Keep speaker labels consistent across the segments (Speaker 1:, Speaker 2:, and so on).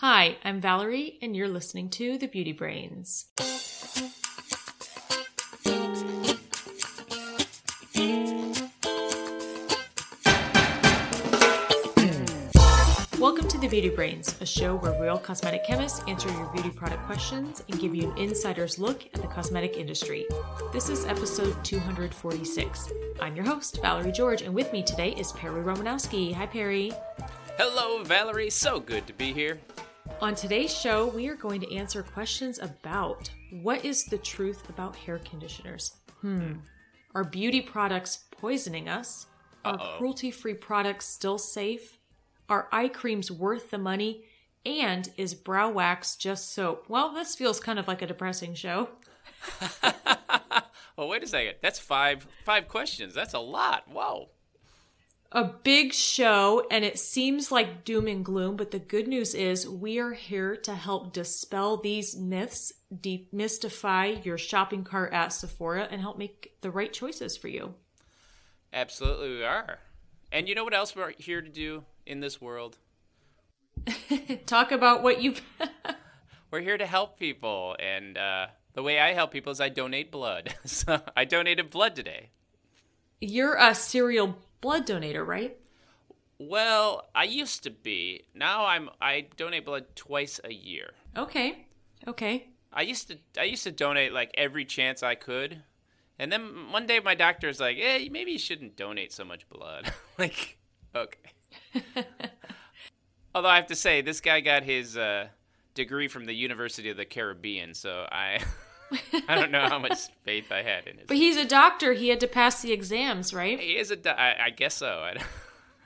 Speaker 1: Hi, I'm Valerie, and you're listening to The Beauty Brains. Welcome to The Beauty Brains, a show where real cosmetic chemists answer your beauty product questions and give you an insider's look at the cosmetic industry. This is episode 246. I'm your host, Valerie George, and with me today is Perry Romanowski. Hi, Perry.
Speaker 2: Hello, Valerie. So good to be here.
Speaker 1: On today's show, we are going to answer questions about what is the truth about hair conditioners? Hmm. Are beauty products poisoning us? Are cruelty free products still safe? Are eye creams worth the money? And is brow wax just soap? Well, this feels kind of like a depressing show.
Speaker 2: well, wait a second. That's five five questions. That's a lot. Whoa.
Speaker 1: A big show and it seems like doom and gloom, but the good news is we are here to help dispel these myths, demystify your shopping cart at Sephora, and help make the right choices for you.
Speaker 2: Absolutely, we are. And you know what else we're here to do in this world?
Speaker 1: Talk about what you've.
Speaker 2: We're here to help people, and uh, the way I help people is I donate blood. so I donated blood today.
Speaker 1: You're a serial blood donator, right?
Speaker 2: Well, I used to be. Now I'm. I donate blood twice a year.
Speaker 1: Okay. Okay.
Speaker 2: I used to. I used to donate like every chance I could, and then one day my doctor's like, "Eh, maybe you shouldn't donate so much blood." like, okay. Although I have to say, this guy got his uh, degree from the University of the Caribbean, so I. I don't know how much faith I had in his.
Speaker 1: But he's a doctor. He had to pass the exams, right?
Speaker 2: he is a. do- I, I guess so. I, I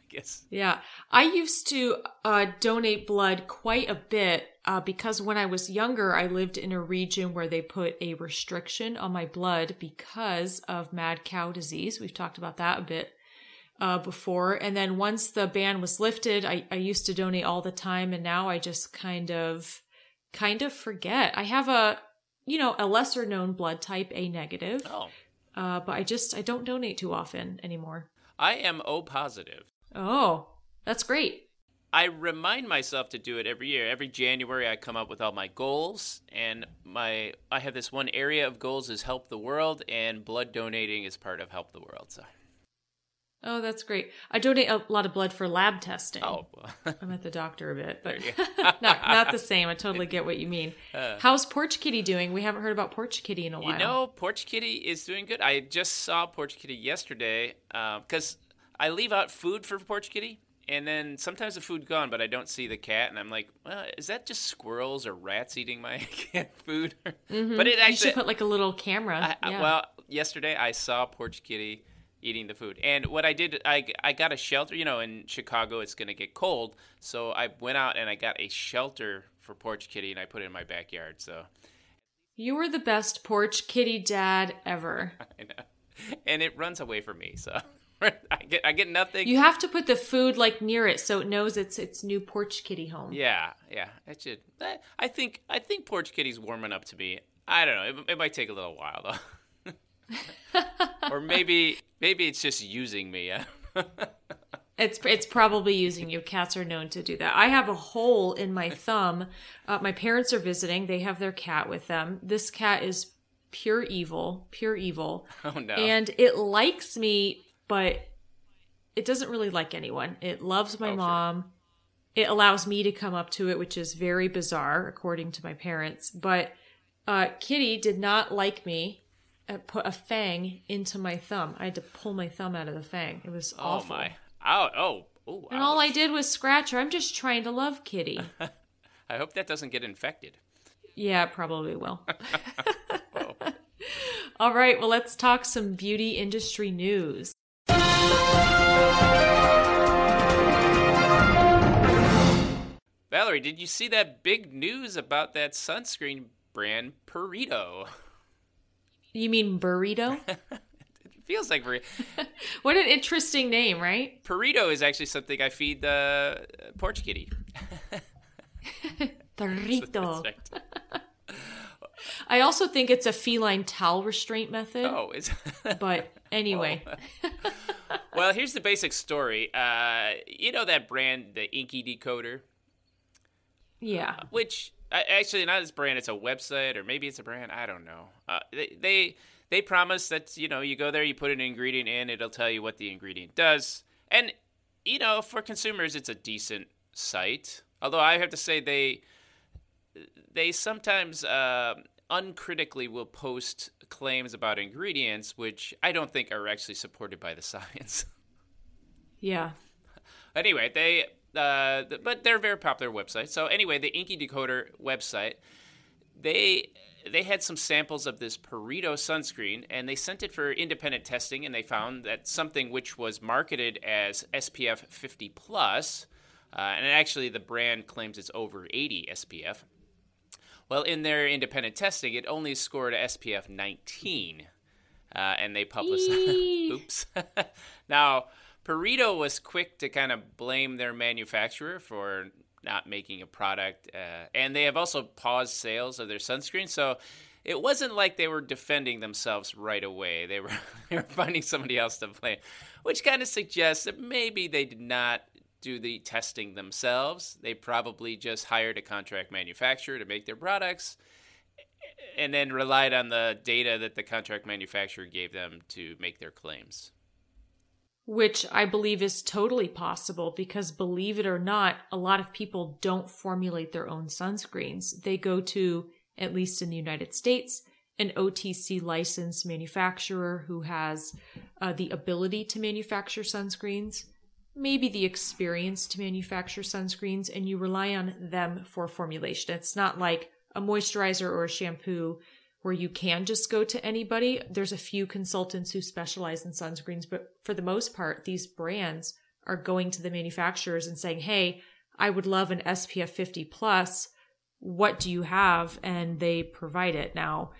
Speaker 2: guess.
Speaker 1: Yeah. I used to uh, donate blood quite a bit uh, because when I was younger, I lived in a region where they put a restriction on my blood because of mad cow disease. We've talked about that a bit uh, before. And then once the ban was lifted, I, I used to donate all the time. And now I just kind of, kind of forget. I have a, you know, a lesser known blood type, A negative.
Speaker 2: Oh,
Speaker 1: Uh, but I just, I don't donate too often anymore.
Speaker 2: I am O positive.
Speaker 1: Oh, that's great.
Speaker 2: I remind myself to do it every year. Every January, I come up with all my goals, and my I have this one area of goals is help the world, and blood donating is part of help the world. So,
Speaker 1: Oh, that's great. I donate a lot of blood for lab testing.
Speaker 2: oh,
Speaker 1: I'm at the doctor a bit, but
Speaker 2: There you go.
Speaker 1: not, not the same. I totally get what you mean.
Speaker 2: Uh.
Speaker 1: How's Porch Kitty doing? We haven't heard about Porch Kitty in a while.
Speaker 2: you know, Porch Kitty is doing good. I just saw Porch Kitty yesterday because I leave out food for Porch Kitty, and then sometimes the food gone, but I don't see the cat, and I'm like, well, is that just squirrels or rats eating my cat food? But it
Speaker 1: Mm-hmm. you
Speaker 2: actually,
Speaker 1: should put like a little camera.
Speaker 2: I, I- well, yesterday I saw Porch Kitty eating the food, and what I did, I I got a shelter. You know, in Chicago it's gonna get cold, so I went out and I got a shelter for Porch Kitty, and I put it in my backyard. So
Speaker 1: you were the best Porch Kitty dad ever.
Speaker 2: I know, and it runs away from me. So I get I get nothing.
Speaker 1: You have to put the food like near it so it knows it's its new Porch Kitty home.
Speaker 2: yeah, yeah. It should. I- I think I think Porch Kitty's warming up to me. I don't know. It, it might take a little while though. or maybe maybe it's just using me.
Speaker 1: It's it's probably using you. Cats are known to do that. I have a hole in my thumb. Uh, my parents are visiting. They have their cat with them. This cat is pure evil, pure evil,
Speaker 2: oh no.
Speaker 1: and it likes me, but it doesn't really like anyone. It loves my
Speaker 2: Oh, sure.
Speaker 1: mom. It allows me to come up to it, which is very bizarre, according to my parents. But uh, Kitty did not like me. Uh, Put a fang into my thumb. I had to pull my thumb out of the fang. It was awful.
Speaker 2: oh my. Oh oh. Oh,
Speaker 1: And all I did was scratch her. I'm just trying to love Kitty.
Speaker 2: I hope that doesn't get infected.
Speaker 1: yeah, probably will. All right, well, let's talk some beauty industry news.
Speaker 2: Valerie, did you see that big news about that sunscreen brand Purito?
Speaker 1: You mean burrito?
Speaker 2: It feels like burrito.
Speaker 1: what an interesting name, right?
Speaker 2: Perito is actually something I feed the uh, porch kitty.
Speaker 1: Burrito. I also think it's a feline towel restraint method.
Speaker 2: Oh, is
Speaker 1: But anyway,
Speaker 2: well. Here's the basic story. Uh, you know that brand, the INCIDecoder.
Speaker 1: Yeah.
Speaker 2: Uh, which actually not this brand. It's a website or maybe it's a brand. I don't know. Uh, they, they they promise that you know you go there, you put an ingredient in, it'll tell you what the ingredient does, and you know for consumers it's a decent site. Although I have to say they they sometimes uh, uncritically will post claims about ingredients which I don't think are actually supported by the science.
Speaker 1: Yeah.
Speaker 2: Anyway, they uh, but they're a very popular website. So anyway, the INCIDecoder website, they they had some samples of this Purito sunscreen and they sent it for independent testing and they found that something which was marketed as SPF 50 plus, uh, and actually the brand claims it's over 80 SPF. Well, in their independent testing, it only scored SPF 19, uh, and they published. oops. now, Purito was quick to kind of blame their manufacturer for not making a product, uh, and they have also paused sales of their sunscreen. So it wasn't like they were defending themselves right away. They were they were finding somebody else to blame, which kind of suggests that maybe they did not do the testing themselves. They probably just hired a contract manufacturer to make their products and then relied on the data that the contract manufacturer gave them to make their claims.
Speaker 1: Which I believe is totally possible because, believe it or not, a lot of people don't formulate their own sunscreens. They go to, at least in the United States, an OTC licensed manufacturer who has uh, the ability to manufacture sunscreens maybe the experience to manufacture sunscreens and you rely on them for formulation. It's not like a moisturizer or a shampoo where you can just go to anybody. There's a few consultants who specialize in sunscreens, but for the most part, these brands are going to the manufacturers and saying, Hey, I would love an SPF 50 plus. What do you have? And they provide it. Now,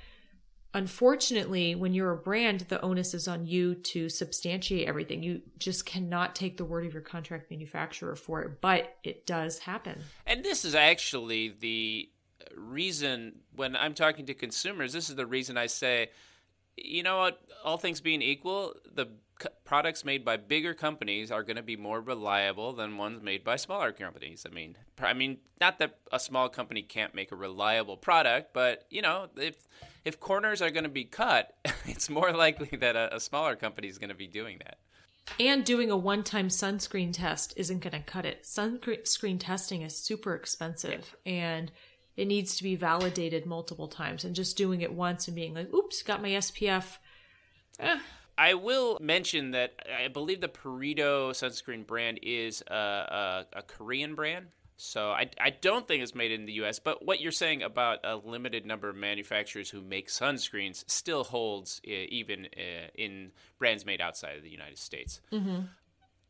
Speaker 1: unfortunately, when you're a brand, the onus is on you to substantiate everything. You just cannot take the word of your contract manufacturer for it, but it does happen.
Speaker 2: And this is actually the reason when I'm talking to consumers, this is the reason I say, you know what, all things being equal, the products made by bigger companies are going to be more reliable than ones made by smaller companies. I mean, I mean, not that a small company can't make a reliable product, but you know, if if corners are going to be cut, it's more likely that a, a smaller company is going to be doing that.
Speaker 1: And doing a one-time sunscreen test isn't going to cut it. Sunscreen testing is super expensive, yeah. and it needs to be validated multiple times. And just doing it once and being like, "Oops, got my SPF."
Speaker 2: Eh, I will mention that I believe the Purito sunscreen brand is a, a, a, Korean brand. So I, I don't think it's made in the U.S. But what you're saying about a limited number of manufacturers who make sunscreens still holds even in brands made outside of the United States. Mm-hmm.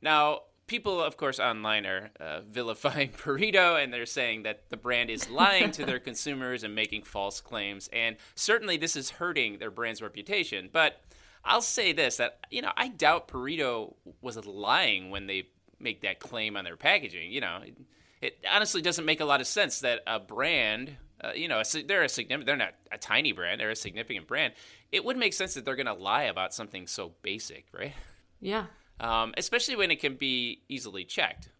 Speaker 2: Now, people, of course, online are uh, vilifying Purito and they're saying that the brand is lying to their consumers and making false claims. And certainly this is hurting their brand's reputation. But I'll say this that you know I doubt Purito was lying when they make that claim on their packaging. You know, it, it honestly doesn't make a lot of sense that a brand, uh, you know, they're a significant, they're not a tiny brand, they're a significant brand. It would make sense that they're going to lie about something so basic, right?
Speaker 1: Yeah.
Speaker 2: Um, especially when it can be easily checked.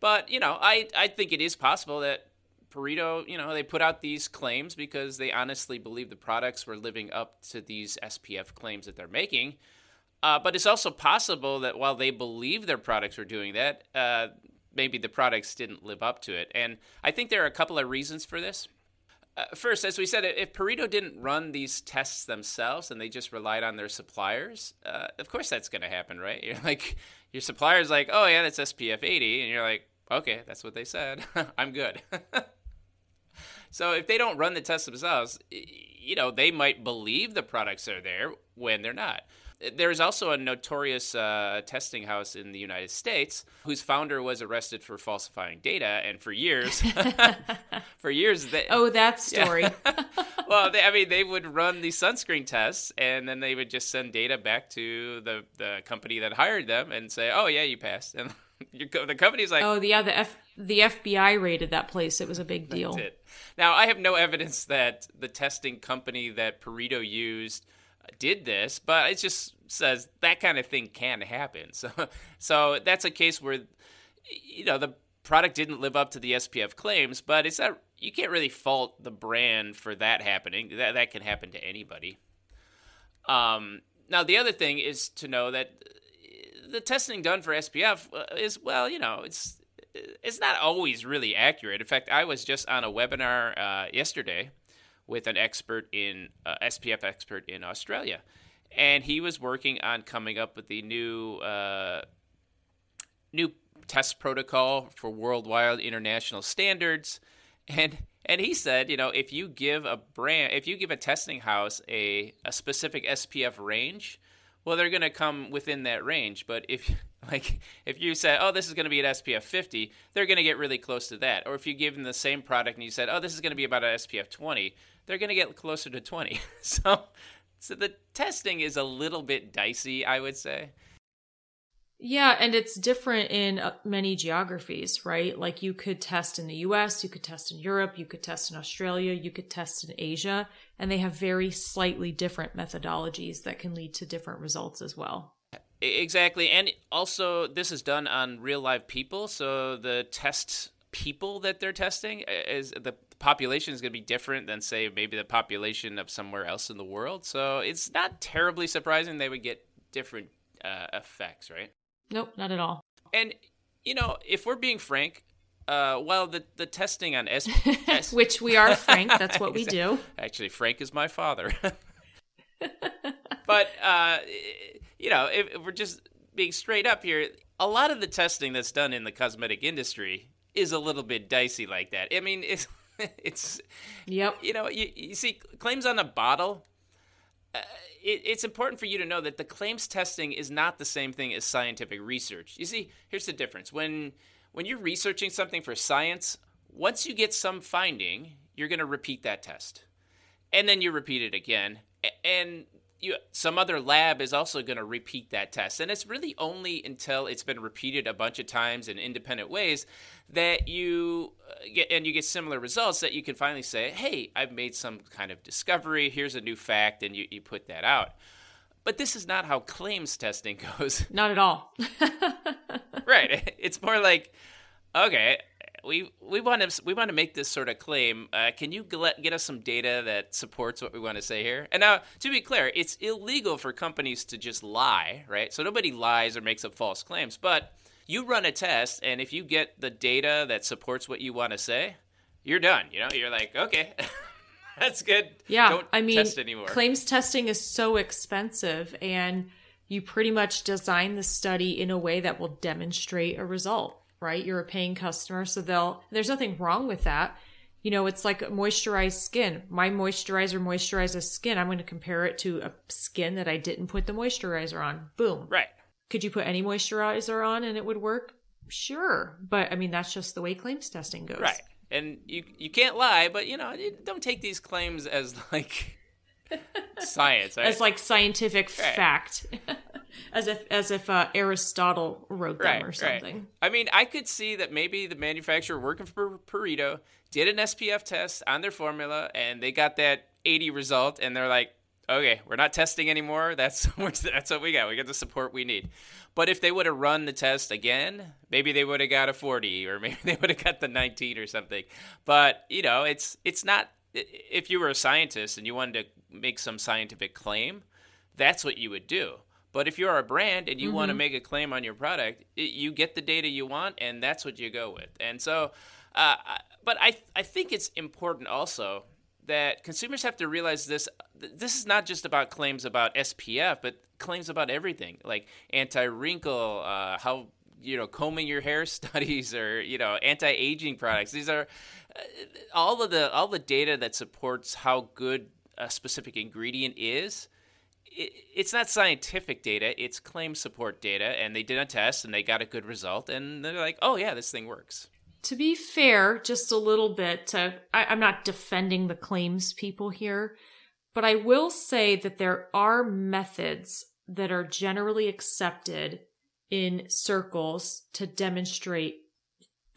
Speaker 2: But you know, I I think it is possible that Purito, you know, they put out these claims because they honestly believe the products were living up to these SPF claims that they're making. Uh, but it's also possible that while they believe their products were doing that, uh, maybe the products didn't live up to it. And I think there are a couple of reasons for this. Uh, first, as we said, if Purito didn't run these tests themselves and they just relied on their suppliers, uh, of course that's going to happen, right? You're like, your supplier's like, oh yeah, that's SPF 80, and you're like, okay, that's what they said. I'm good. So if they don't run the tests themselves, you know, they might believe the products are there when they're not. There's also a notorious uh, testing house in the United States whose founder was arrested for falsifying data, and for years, for years, they,
Speaker 1: oh, that story.
Speaker 2: Yeah. well, they, I mean, they would run these sunscreen tests, and then they would just send data back to the the company that hired them and say, "Oh, yeah, you passed." And the company's like,
Speaker 1: "Oh, yeah, the F- the FBI raided that place. It was a big deal."
Speaker 2: Now, I have no evidence that the testing company that Purito used did this, but it just says that kind of thing can happen. So, so that's a case where, you know, the product didn't live up to the SPF claims, but it's not you can't really fault the brand for that happening. That that can happen to anybody. Um, now the other thing is to know that the testing done for SPF uh, is well, you know, it's it's not always really accurate. In fact, I was just on a webinar uh, yesterday with an expert in uh, SPF expert in Australia, and he was working on coming up with the new uh, new test protocol for worldwide international standards, and and he said, you know, if you give a brand, if you give a testing house a a specific SPF range, well, they're going to come within that range. But if like if you say, oh, this is going to be an SPF 50, they're going to get really close to that. Or if you give them the same product and you said, oh, this is going to be about an SPF 20, they're going to get closer to 20. so, so the testing is a little bit dicey, I would say.
Speaker 1: Yeah, and it's different in uh, many geographies, right? Like you could test in the US, you could test in Europe, you could test in Australia, you could test in Asia, and they have very slightly different methodologies that can lead to different results as well.
Speaker 2: Exactly. And also, this is done on real live people. So the test people that they're testing is the population is going to be different than, say, maybe the population of somewhere else in the world. So it's not terribly surprising they would get different uh, effects, right?
Speaker 1: Nope, not at all.
Speaker 2: And you know, if we're being frank, uh, well, the the testing on S,
Speaker 1: S- which we are frank. That's what we do.
Speaker 2: Actually, Frank is my father. but uh, you know, if, if we're just being straight up here, a lot of the testing that's done in the cosmetic industry is a little bit dicey like that. I mean, it's it's
Speaker 1: yep.
Speaker 2: You know, you, you see claims on a bottle. Uh, it, it's important for you to know that the claims testing is not the same thing as scientific research. You see, here's the difference. When when you're researching something for science, once you get some finding, you're going to repeat that test. And then you repeat it again. And you, some other lab is also going to repeat that test. And it's really only until it's been repeated a bunch of times in independent ways that you uh, get and you get similar results that you can finally say, "Hey, I've made some kind of discovery. Here's a new fact," and you, you put that out. But this is not how claims testing goes.
Speaker 1: Not at all.
Speaker 2: right. It's more like, okay, we we want to we want to make this sort of claim. Uh, can you get, get us some data that supports what we want to say here? And now, to be clear, it's illegal for companies to just lie, right? So nobody lies or makes up false claims. But you run a test, and if you get the data that supports what you want to say, you're done. You know, you're like, okay. That's good.
Speaker 1: Yeah,
Speaker 2: Don't
Speaker 1: I mean,
Speaker 2: test anymore.
Speaker 1: claims testing is so expensive, and you pretty much design the study in a way that will demonstrate a result right? You're a paying customer, so they'll, there's nothing wrong with that. You know, it's like moisturized skin. My moisturizer moisturizes skin. I'm going to compare it to a skin that I didn't put the moisturizer on. Boom.
Speaker 2: Right.
Speaker 1: Could you put any moisturizer on and it would work? Sure. But I mean, that's just the way claims testing goes.
Speaker 2: Right. And you you can't lie, but you know, don't take these claims as like science. Right?
Speaker 1: As like scientific right. fact. as if as if uh, Aristotle wrote them or something. Right.
Speaker 2: I mean, I could see that maybe the manufacturer working for Purito did an SPF test on their formula and they got that 80 result and they're like, okay, we're not testing anymore. That's that's what we got. We got the support we need. But if they would have run the test again, maybe they would have got a 40 or maybe they would have got the 19 or something. But, you know, it's it's not if you were a scientist and you wanted to make some scientific claim, that's what you would do. But if you're a brand and you mm-hmm. want to make a claim on your product, it, you get the data you want, and that's what you go with. And so, uh, but I I think it's important also that consumers have to realize this. This is not just about claims about SPF, but claims about everything, like anti-wrinkle, uh, how you know combing your hair studies, or you know anti-aging products. These are all of the all the data that supports how good a specific ingredient is it, it's not scientific data; it's claim support data, and they did a test and they got a good result, and they're like, "Oh yeah, this thing works."
Speaker 1: To be fair, just a little bit, to, I, I'm not defending the claims people here, but I will say that there are methods that are generally accepted in circles to demonstrate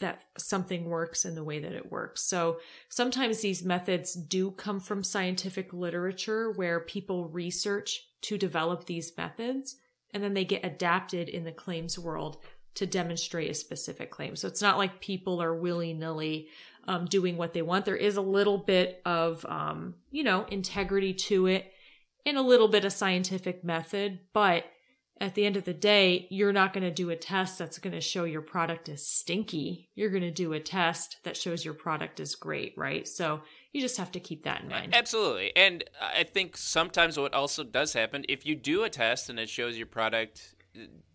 Speaker 1: that something works in the way that it works. So sometimes these methods do come from scientific literature where people research to develop these methods and then they get adapted in the claims world to demonstrate a specific claim. So it's not like people are willy nilly um, doing what they want. There is a little bit of, um, you know, integrity to it and a little bit of scientific method, but at the end of the day, you're not going to do a test that's going to show your product is stinky. You're going to do a test that shows your product is great, right? So you just have to keep that in mind.
Speaker 2: Absolutely. And I think sometimes what also does happen, if you do a test and it shows your product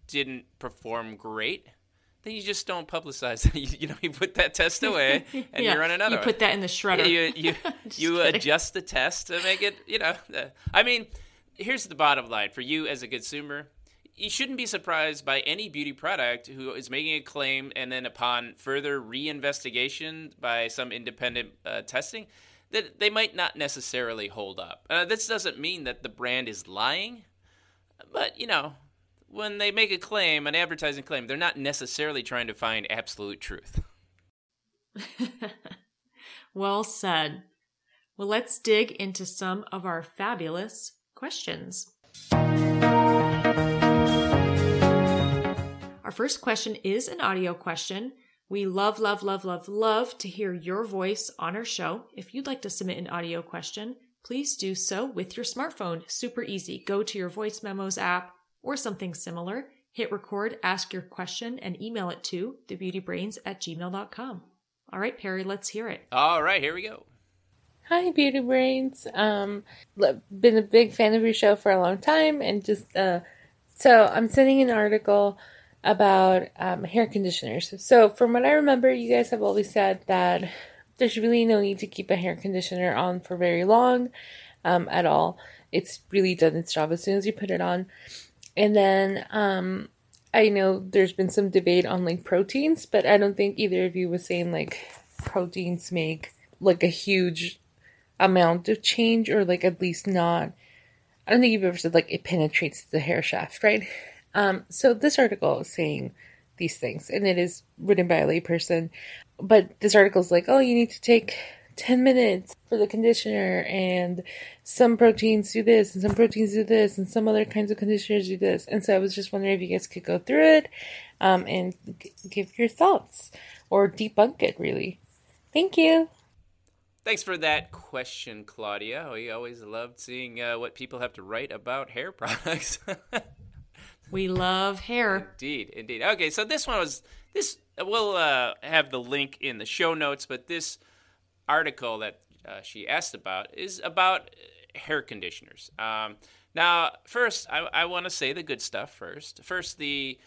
Speaker 2: didn't perform great, then you just don't publicize. you, you know, you put that test away and
Speaker 1: yeah,
Speaker 2: you run another.
Speaker 1: You put that in the shredder.
Speaker 2: You you, you adjust the test to make it. You know, uh, I mean, here's the bottom line for you as a consumer. You shouldn't be surprised by any beauty product who is making a claim and then upon further reinvestigation by some independent uh, testing that they might not necessarily hold up. Uh, this doesn't mean that the brand is lying, but you know, when they make a claim, an advertising claim, they're not necessarily trying to find absolute truth.
Speaker 1: well said. Well, let's dig into some of our fabulous questions. Our first question is an audio question. We love, love, love, love, love to hear your voice on our show. If you'd like to submit an audio question, please do so with your smartphone. Super easy. Go to your voice memos app or something similar, hit record, ask your question, and email it to thebeautybrains at gmail.com. All right, Perry, let's hear it.
Speaker 2: All right, here we go.
Speaker 3: Hi, Beauty Brains. Um, been a big fan of your show for a long time, and just uh, so I'm sending an article about um, hair conditioners. So, from what I remember, you guys have always said that there's really no need to keep a hair conditioner on for very long um, at all. It's really done its job as soon as you put it on. And then um, I know there's been some debate on like proteins, but I don't think either of you was saying like proteins make like a huge amount of change or like at least not. I don't think you've ever said like it penetrates the hair shaft, right? Um, so this article is saying these things, and it is written by a layperson. But this article is like, oh, you need to take 10 minutes for the conditioner and some proteins do this and some proteins do this and some other kinds of conditioners do this and so i was just wondering if you guys could go through it um, and g- give your thoughts or debunk it really thank you
Speaker 2: Thanks for that question, Claudia. We always loved seeing uh, what people have to write about hair products.
Speaker 1: we love hair.
Speaker 2: Indeed, indeed. Okay, so this one was this. We'll uh, have the link in the show notes, but this article that uh, she asked about is about hair conditioners. Um, now, first, I, I want to say the good stuff first. First, the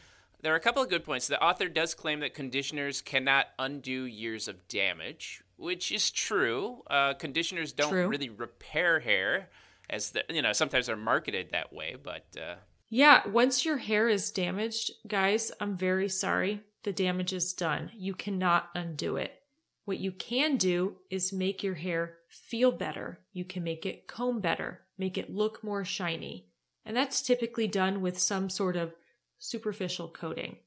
Speaker 2: there are a couple of good points. The author does claim that conditioners cannot undo years of damage, which is true. Uh, conditioners don't
Speaker 1: true.
Speaker 2: really repair hair, as the, you know sometimes they're marketed that way. But uh,
Speaker 1: yeah, once your hair is damaged, guys, I'm very sorry. The damage is done. You cannot undo it. What you can do is make your hair feel better. You can make it comb better, make it look more shiny. And that's typically done with some sort of superficial coating.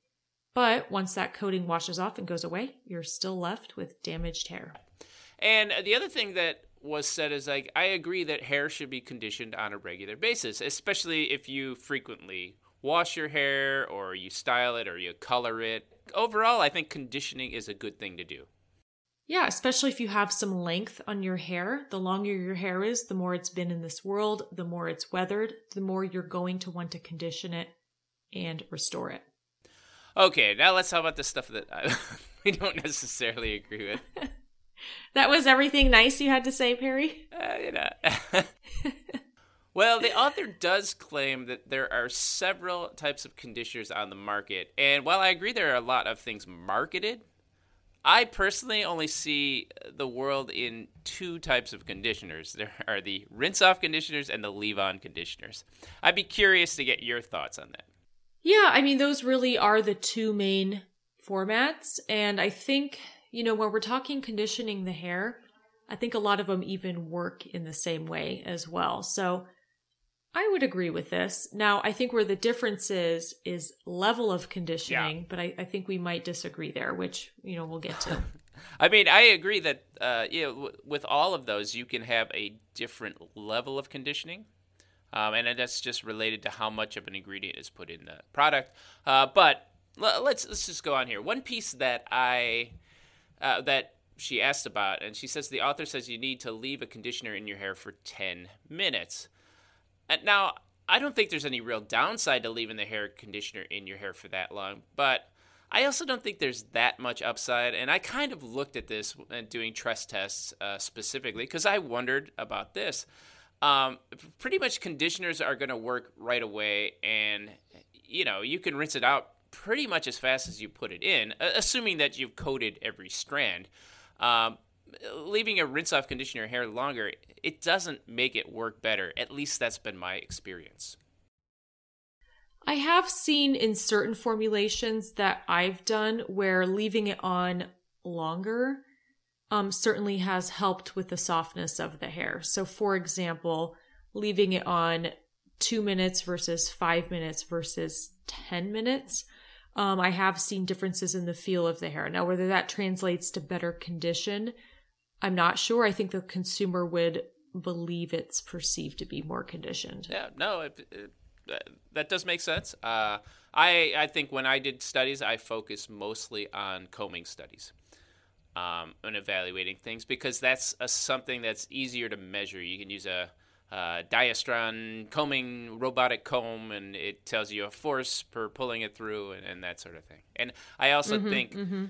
Speaker 1: But once that coating washes off and goes away, you're still left with damaged hair.
Speaker 2: And the other thing that was said is like, I agree that hair should be conditioned on a regular basis, especially if you frequently wash your hair or you style it or you color it. Overall, I think conditioning is a good thing to do.
Speaker 1: Yeah, especially if you have some length on your hair. The longer your hair is, the more it's been in this world, the more it's weathered, the more you're going to want to condition it and restore it.
Speaker 2: Okay, now let's talk about the stuff that I, we don't necessarily agree with.
Speaker 1: that was everything nice you had to say, Perry?
Speaker 2: Uh, you know. well, the author does claim that there are several types of conditioners on the market. And while I agree there are a lot of things marketed, I personally only see the world in two types of conditioners. There are the rinse off conditioners and the leave on conditioners. I'd be curious to get your thoughts on that.
Speaker 1: Yeah, I mean, those really are the two main formats. And I think, you know, when we're talking conditioning the hair, I think a lot of them even work in the same way as well. So I would agree with this. Now, I think where the difference is, is level of conditioning, yeah. but I, I, think we might disagree there, which, you know, we'll get to.
Speaker 2: I mean, I agree that, uh, you know, w- with all of those, you can have a different level of conditioning. Um, and that's just related to how much of an ingredient is put in the product. Uh, but let's let's just go on here. One piece that I uh, that she asked about, and she says the author says you need to leave a conditioner in your hair for ten minutes. And now I don't think there's any real downside to leaving the hair conditioner in your hair for that long, but I also don't think there's that much upside. And I kind of looked at this and doing tress tests uh, specifically because I wondered about this. Um, pretty much conditioners are going to work right away, and you know you can rinse it out pretty much as fast as you put it in, assuming that you've coated every strand. Um, leaving a rinse off conditioner hair longer, it doesn't make it work better. At least that's been my experience.
Speaker 1: I have seen in certain formulations that I've done where leaving it on longer um, certainly has helped with the softness of the hair. So, for example, leaving it on two minutes versus five minutes versus 10 minutes. Um, I have seen differences in the feel of the hair. Now, whether that translates to better condition, I'm not sure. I think the consumer would believe it's perceived to be more conditioned.
Speaker 2: Yeah, no, it, it, that does make sense. Uh, I I think when I did studies, I focused mostly on combing studies um, and evaluating things because that's a, something that's easier to measure. You can use a uh, Diastron combing robotic comb, and it tells you a force per pulling it through, and, and that sort of thing. And I also mm-hmm, think mm-hmm.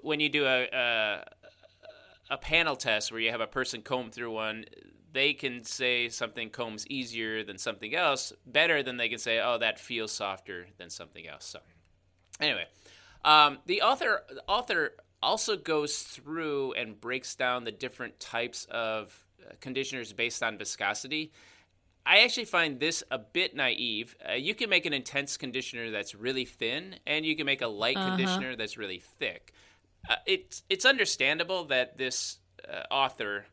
Speaker 2: when you do a, a a panel test where you have a person comb through one, they can say something combs easier than something else better than they can say, oh, that feels softer than something else. So, anyway, um, the author the author also goes through and breaks down the different types of conditioners based on viscosity. I actually find this a bit naive. Uh, you can make an intense conditioner that's really thin, and you can make a light uh-huh. conditioner that's really thick uh, it's it's understandable that this uh, author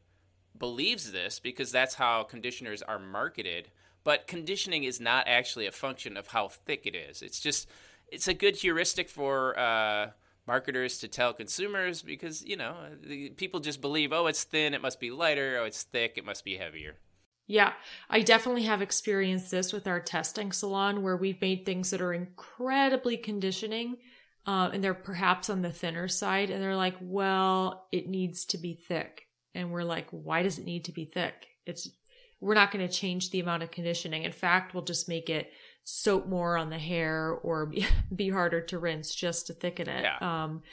Speaker 2: believes this because that's how conditioners are marketed. But conditioning is not actually a function of how thick it is. It's just it's a good heuristic for uh, marketers to tell consumers because you know people just believe oh it's thin it must be lighter oh it's thick it must be heavier.
Speaker 1: Yeah, I definitely have experienced this with our testing salon where we've made things that are incredibly conditioning uh, and they're perhaps on the thinner side, and they're like, well, it needs to be thick. And we're like, why does it need to be thick? It's we're not going to change the amount of conditioning. In fact, we'll just make it soak more on the hair or be, be harder to rinse just to thicken it. Yeah. Um,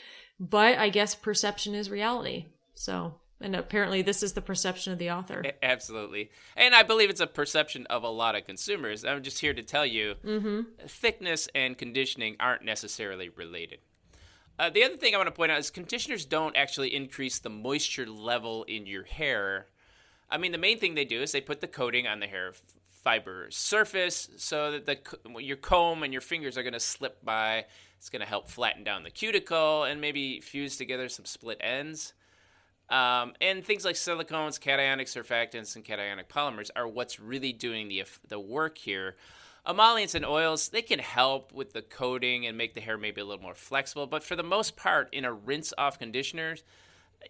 Speaker 1: but I guess perception is reality. So and apparently, this is the perception of the author.
Speaker 2: Absolutely. And I believe it's a perception of a lot of consumers. I'm just here to tell you mm-hmm. thickness and conditioning aren't necessarily related. Uh, the other thing I want to point out is conditioners don't actually increase the moisture level in your hair. I mean, the main thing they do is they put the coating on the hair fiber surface so that the your comb and your fingers are going to slip by. It's going to help flatten down the cuticle and maybe fuse together some split ends. Um, and things like silicones, cationic surfactants, and cationic polymers are what's really doing the the work here. Emollients and oils they can help with the coating and make the hair maybe a little more flexible, but for the most part, in a rinse off conditioners,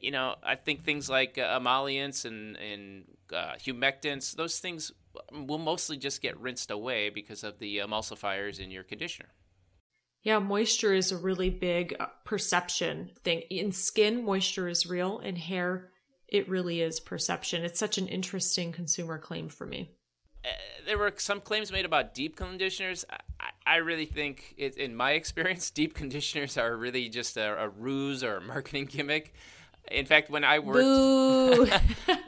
Speaker 2: you know, I think things like uh, emollients and and uh, humectants, those things will mostly just get rinsed away because of the emulsifiers in your conditioner.
Speaker 1: Yeah, moisture is a really big uh, perception thing. In skin, moisture is real. In hair, it really is perception. It's such an interesting consumer claim for me.
Speaker 2: Uh, there were some claims made about deep conditioners. I, I really think, it, in my experience, deep conditioners are really just a, a ruse or a marketing gimmick. In fact, when I worked, no,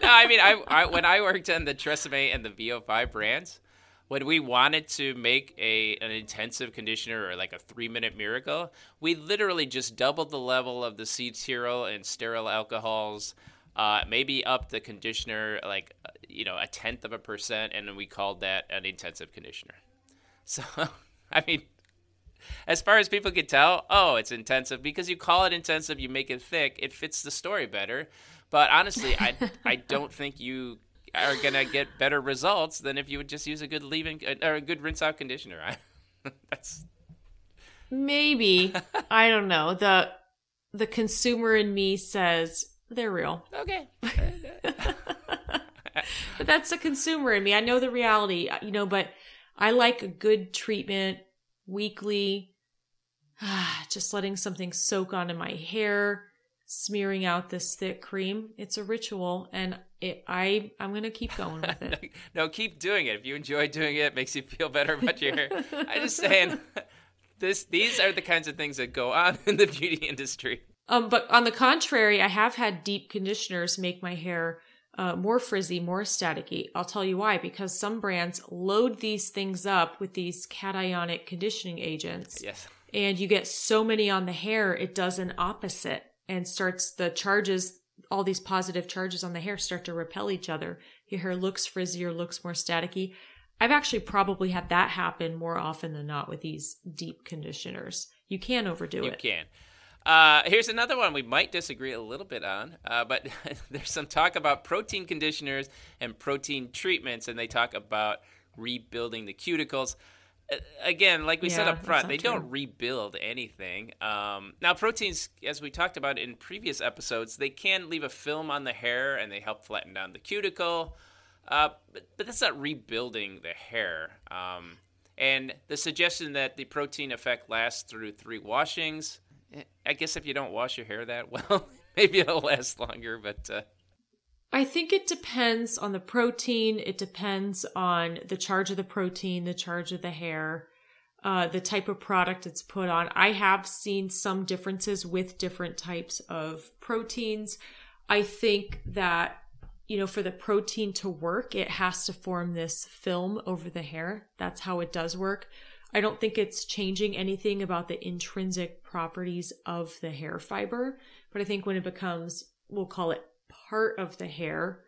Speaker 2: I mean, I, I, when I worked on the Tresemme and the VO5 brands, when we wanted to make a an intensive conditioner or like a three minute miracle, we literally just doubled the level of the cetyl and stearyl alcohols, uh, maybe up the conditioner like uh, you know a tenth of a percent, and then we called that an intensive conditioner. So, I mean, as far as people could tell, oh, it's intensive because you call it intensive, you make it thick, it fits the story better. But honestly, I I don't think you are gonna get better results than if you would just use a good leave-in uh, or a good rinse out conditioner. That's
Speaker 1: maybe I don't know the the consumer in me says they're real.
Speaker 2: Okay.
Speaker 1: but that's the consumer in me. I know the reality, uh, you know, but I like a good treatment weekly. just letting something soak onto my hair, smearing out this thick cream. It's a ritual, and it, I I'm gonna keep going with it.
Speaker 2: no, keep doing it. If you enjoy doing it, it makes you feel better about your hair. I'm just saying, this these are the kinds of things that go on in the beauty industry.
Speaker 1: Um, but on the contrary, I have had deep conditioners make my hair uh, more frizzy, more staticky. I'll tell you why. Because some brands load these things up with these cationic conditioning agents.
Speaker 2: Yes.
Speaker 1: And you get so many on the hair, it does an opposite and starts the charges, all these positive charges on the hair start to repel each other. Your hair looks frizzier, looks more staticky. I've actually probably had that happen more often than not with these deep conditioners. You can overdo
Speaker 2: you
Speaker 1: it.
Speaker 2: You can. Uh, here's another one we might disagree a little bit on, uh, but there's some talk about protein conditioners and protein treatments, and they talk about rebuilding the cuticles. Uh, again, like we yeah, said up front, they true. don't rebuild anything. Um, now, proteins, as we talked about in previous episodes, they can leave a film on the hair and they help flatten down the cuticle, uh, but, but, that's not rebuilding the hair. Um, and the suggestion that the protein effect lasts through three washings I guess if you don't wash your hair that well, maybe it'll last longer, but. Uh...
Speaker 1: I think it depends on the protein. It depends on the charge of the protein, the charge of the hair, uh, the type of product it's put on. I have seen some differences with different types of proteins. I think that, you know, for the protein to work, it has to form this film over the hair. That's how it does work. I don't think it's changing anything about the intrinsic properties of the hair fiber, but I think when it becomes, we'll call it part of the hair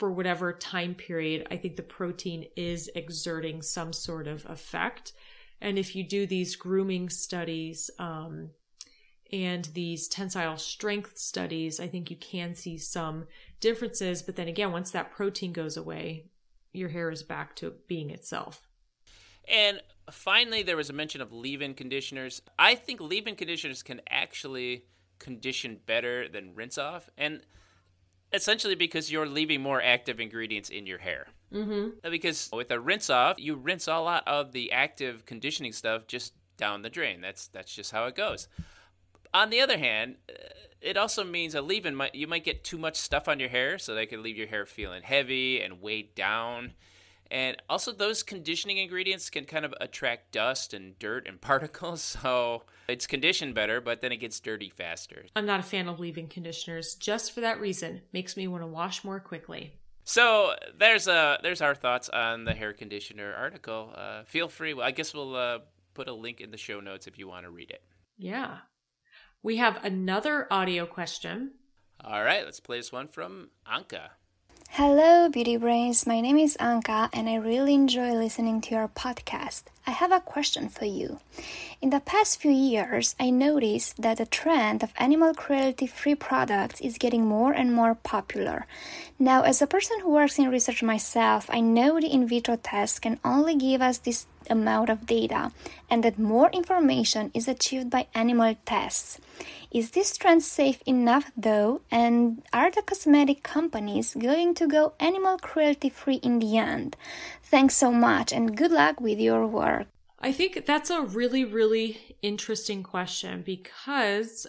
Speaker 1: for whatever time period, I think the protein is exerting some sort of effect. And if you do these grooming studies um, and these tensile strength studies, I think you can see some differences. But then again, once that protein goes away, your hair is back to being itself.
Speaker 2: And finally, there was a mention of leave in conditioners. I think leave in conditioners can actually condition better than rinse off. And essentially because you're leaving more active ingredients in your hair.
Speaker 1: Mm-hmm.
Speaker 2: Because with a rinse off, you rinse a lot of the active conditioning stuff just down the drain. That's that's just how it goes. On the other hand, uh, it also means a leave-in might you might get too much stuff on your hair, so that could leave your hair feeling heavy and weighed down. And also, those conditioning ingredients can kind of attract dust and dirt and particles. So it's conditioned better, but then it gets dirty faster.
Speaker 1: I'm not a fan of leave-in conditioners just for that reason. Makes me want to wash more quickly.
Speaker 2: So there's uh there's our thoughts on the hair conditioner article. Uh, feel free. I guess we'll uh, put a link in the show notes if you want to read it.
Speaker 1: Yeah. We have another audio question.
Speaker 2: All right, let's play this one from Anka.
Speaker 4: Hello, Beauty Brains. My name is Anka, and I really enjoy listening to your podcast. I have a question for you. In the past few years, I noticed that the trend of animal cruelty free products is getting more and more popular. Now, as a person who works in research myself, I know the in vitro tests can only give us this amount of data and that more information is achieved by animal tests. Is this trend safe enough though? And are the cosmetic companies going to go animal cruelty free in the end? Thanks so much and good luck with your work.
Speaker 1: I think that's a really, really interesting question because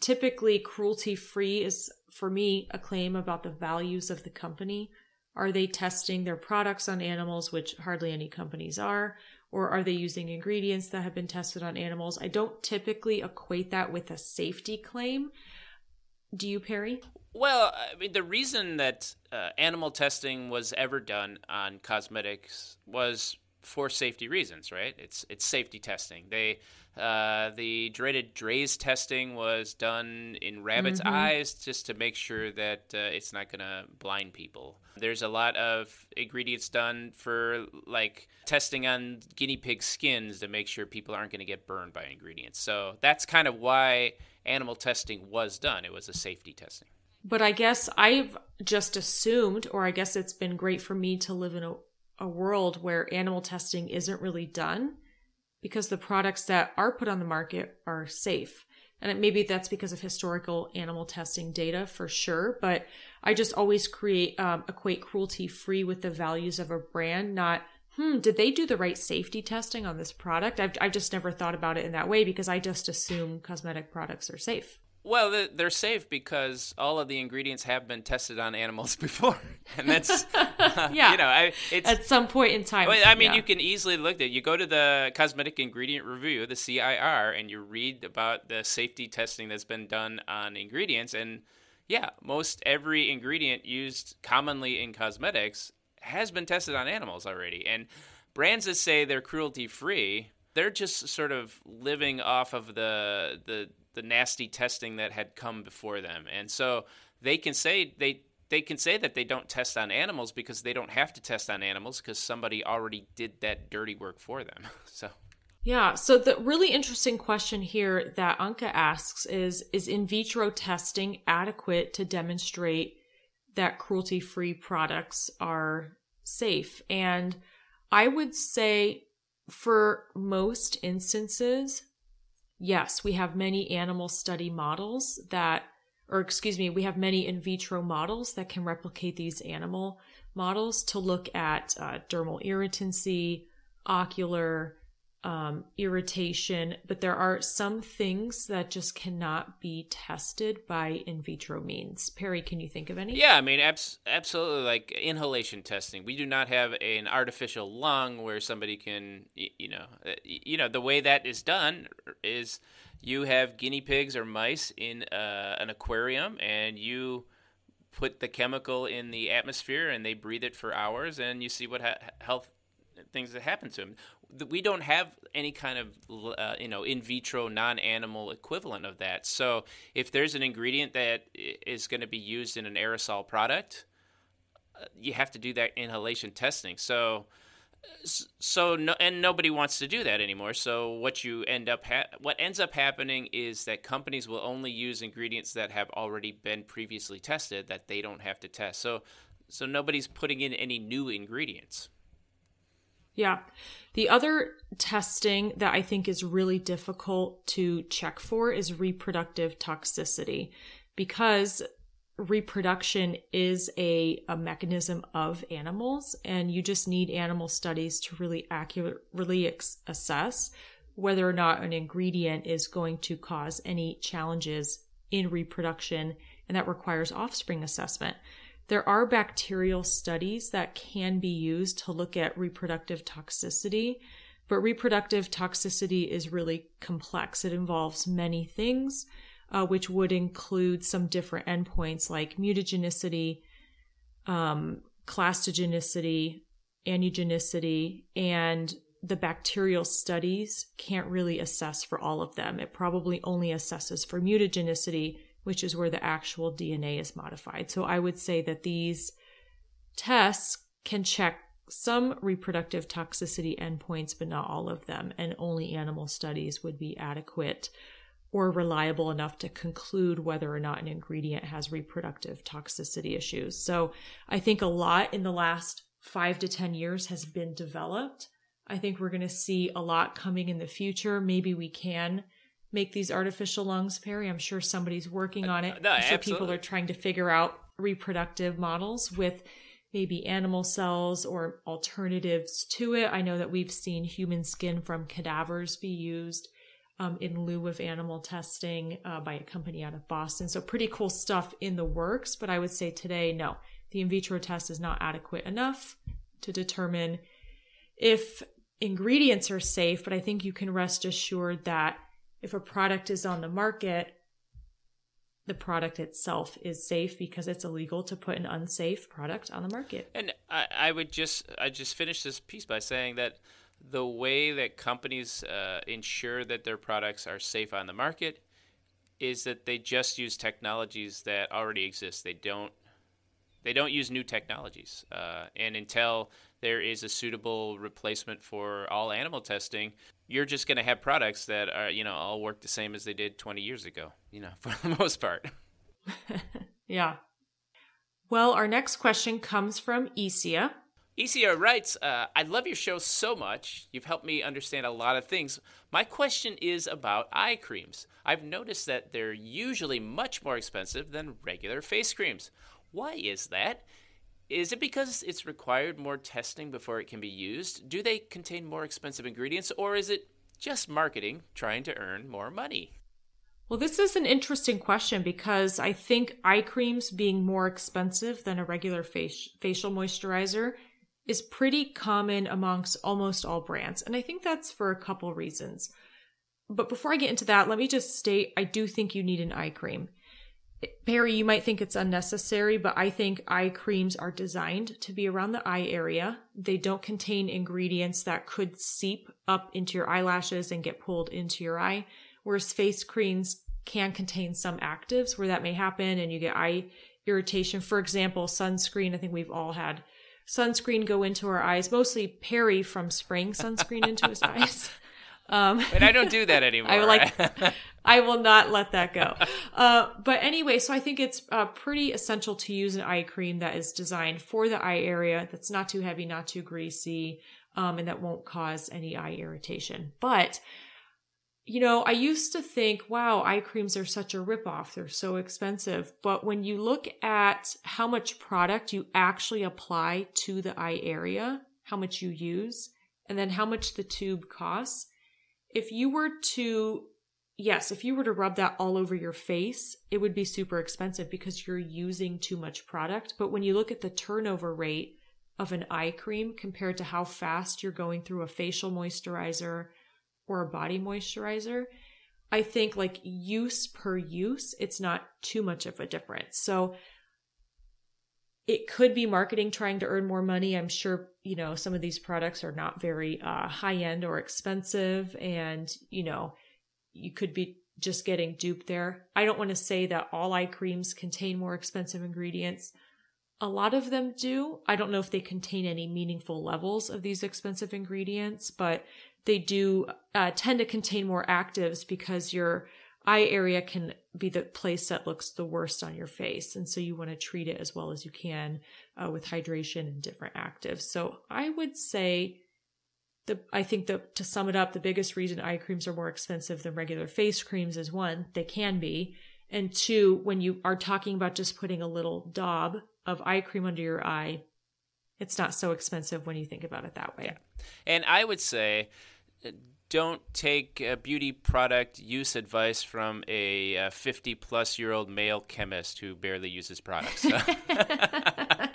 Speaker 1: typically cruelty free is for me a claim about the values of the company. Are they testing their products on animals, which hardly any companies are? Or are they using ingredients that have been tested on animals? I don't typically equate that with a safety claim. Do you, Perry?
Speaker 2: Well, I mean, the reason that uh, animal testing was ever done on cosmetics was for safety reasons, right? It's it's safety testing. They uh, the dreaded Draize testing was done in rabbits' mm-hmm. eyes just to make sure that uh, it's not going to blind people. There's a lot of ingredients done for like testing on guinea pig skins to make sure people aren't going to get burned by ingredients. So that's kind of why animal testing was done. It was a safety testing.
Speaker 1: But I guess I've just assumed, or I guess it's been great for me to live in a, a world where animal testing isn't really done because the products that are put on the market are safe. And it, maybe that's because of historical animal testing data for sure, but I just always create um, equate cruelty free with the values of a brand, not hmm, did they do the right safety testing on this product? I've, I've just never thought about it in that way because I just assume cosmetic products are safe.
Speaker 2: Well, they're safe because all of the ingredients have been tested on animals before, and that's
Speaker 1: yeah.
Speaker 2: you know, I, it's
Speaker 1: at some point in time.
Speaker 2: I mean,
Speaker 1: yeah.
Speaker 2: you can easily look at you go to the cosmetic ingredient review, the CIR, and you read about the safety testing that's been done on ingredients, and yeah, most every ingredient used commonly in cosmetics has been tested on animals already, and brands that say they're cruelty free, they're just sort of living off of the the the nasty testing that had come before them. And so they can say they they can say that they don't test on animals because they don't have to test on animals because somebody already did that dirty work for them. So
Speaker 1: yeah, so the really interesting question here that Anka asks is is in vitro testing adequate to demonstrate that cruelty-free products are safe? And I would say for most instances, yes, we have many animal study models that, or excuse me, we have many in vitro models that can replicate these animal models to look at uh, dermal irritancy, ocular um, irritation, but there are some things that just cannot be tested by in vitro means. Perry, can you think of any?
Speaker 2: Yeah, I mean, abs- absolutely. Like inhalation testing, we do not have an artificial lung where somebody can, you know, uh, you know, the way that is done is you have guinea pigs or mice in uh, an aquarium, and you put the chemical in the atmosphere, and they breathe it for hours, and you see what ha- health things that happen to them we don't have any kind of uh, you know in vitro non-animal equivalent of that. So if there's an ingredient that is going to be used in an aerosol product, uh, you have to do that inhalation testing. So so no, and nobody wants to do that anymore. So what you end up ha- what ends up happening is that companies will only use ingredients that have already been previously tested that they don't have to test. So so nobody's putting in any new ingredients.
Speaker 1: Yeah. The other testing that I think is really difficult to check for is reproductive toxicity because reproduction is a, a mechanism of animals and you just need animal studies to really accurately ex- assess whether or not an ingredient is going to cause any challenges in reproduction and that requires offspring assessment. There are bacterial studies that can be used to look at reproductive toxicity, but reproductive toxicity is really complex. It involves many things, uh, which would include some different endpoints like mutagenicity, um, clastogenicity, aneugenicity, and the bacterial studies can't really assess for all of them. It probably only assesses for mutagenicity which is where the actual DNA is modified. So I would say that these tests can check some reproductive toxicity endpoints, but not all of them, and only animal studies would be adequate or reliable enough to conclude whether or not an ingredient has reproductive toxicity issues. So I think a lot in the last five to 10 years has been developed. I think we're going to see a lot coming in the future. Maybe we can make these artificial lungs, Perry. I'm sure somebody's working on it.
Speaker 2: No,
Speaker 1: I'm sure
Speaker 2: absolutely.
Speaker 1: people are trying to figure out reproductive models with maybe animal cells or alternatives to it. I know that we've seen human skin from cadavers be used um, in lieu of animal testing uh, by a company out of Boston. So, pretty cool stuff in the works. But I would say today, no, the in vitro test is not adequate enough to determine if ingredients are safe. But I think you can rest assured that if a product is on the market, the product itself is safe because it's illegal to put an unsafe product on the market.
Speaker 2: And I, I would just I just finish this piece by saying that the way that companies uh, ensure that their products are safe on the market is that they just use technologies that already exist. They don't they don't use new technologies. Uh, and until there is a suitable replacement for all animal testing, you're just going to have products that are, you know, all work the same as they did 20 years ago, you know, for the most part.
Speaker 1: yeah. Well, our next question comes from Isia.
Speaker 2: Isia writes, uh, I love your show so much. You've helped me understand a lot of things. My question is about eye creams. I've noticed that they're usually much more expensive than regular face creams. Why is that? Is it because it's required more testing before it can be used? Do they contain more expensive ingredients, or is it just marketing trying to earn more money?
Speaker 1: Well, this is an interesting question because I think eye creams being more expensive than a regular face- facial moisturizer is pretty common amongst almost all brands. And I think that's for a couple reasons. But before I get into that, let me just state I do think you need an eye cream. Perry, you might think it's unnecessary, but I think eye creams are designed to be around the eye area. They don't contain ingredients that could seep up into your eyelashes and get pulled into your eye, whereas face creams can contain some actives where that may happen and you get eye irritation. For example, sunscreen, I think we've all had sunscreen go into our eyes, mostly Perry from spraying sunscreen into his eyes.
Speaker 2: Um, but I don't do that anymore.
Speaker 1: I like. I will not let that go. Uh, but anyway, so I think it's uh, pretty essential to use an eye cream that is designed for the eye area, that's not too heavy, not too greasy, um, and that won't cause any eye irritation. But you know, I used to think, wow, eye creams are such a ripoff. They're so expensive. But when you look at how much product you actually apply to the eye area, how much you use, and then how much the tube costs, if you were to, yes, if you were to rub that all over your face, it would be super expensive because you're using too much product. But when you look at the turnover rate of an eye cream compared to how fast you're going through a facial moisturizer, or a body moisturizer, I think like use per use, it's not too much of a difference. So it could be marketing trying to earn more money. I'm sure, you know, some of these products are not very uh, high end or expensive. And, you know, you could be just getting duped there. I don't want to say that all eye creams contain more expensive ingredients. A lot of them do. I don't know if they contain any meaningful levels of these expensive ingredients, but they do uh, tend to contain more actives because your eye area can be the place that looks the worst on your face. And so you want to treat it as well as you can uh, with hydration and different actives. So I would say the, I think that to sum it up, the biggest reason eye creams are more expensive than regular face creams is one, they can be. And two, when you are talking about just putting a little daub of eye cream under your eye, it's not so expensive when you think about it that way.
Speaker 2: Yeah. And I would say don't take beauty product use advice from a 50 plus year old male chemist who barely uses products.
Speaker 1: but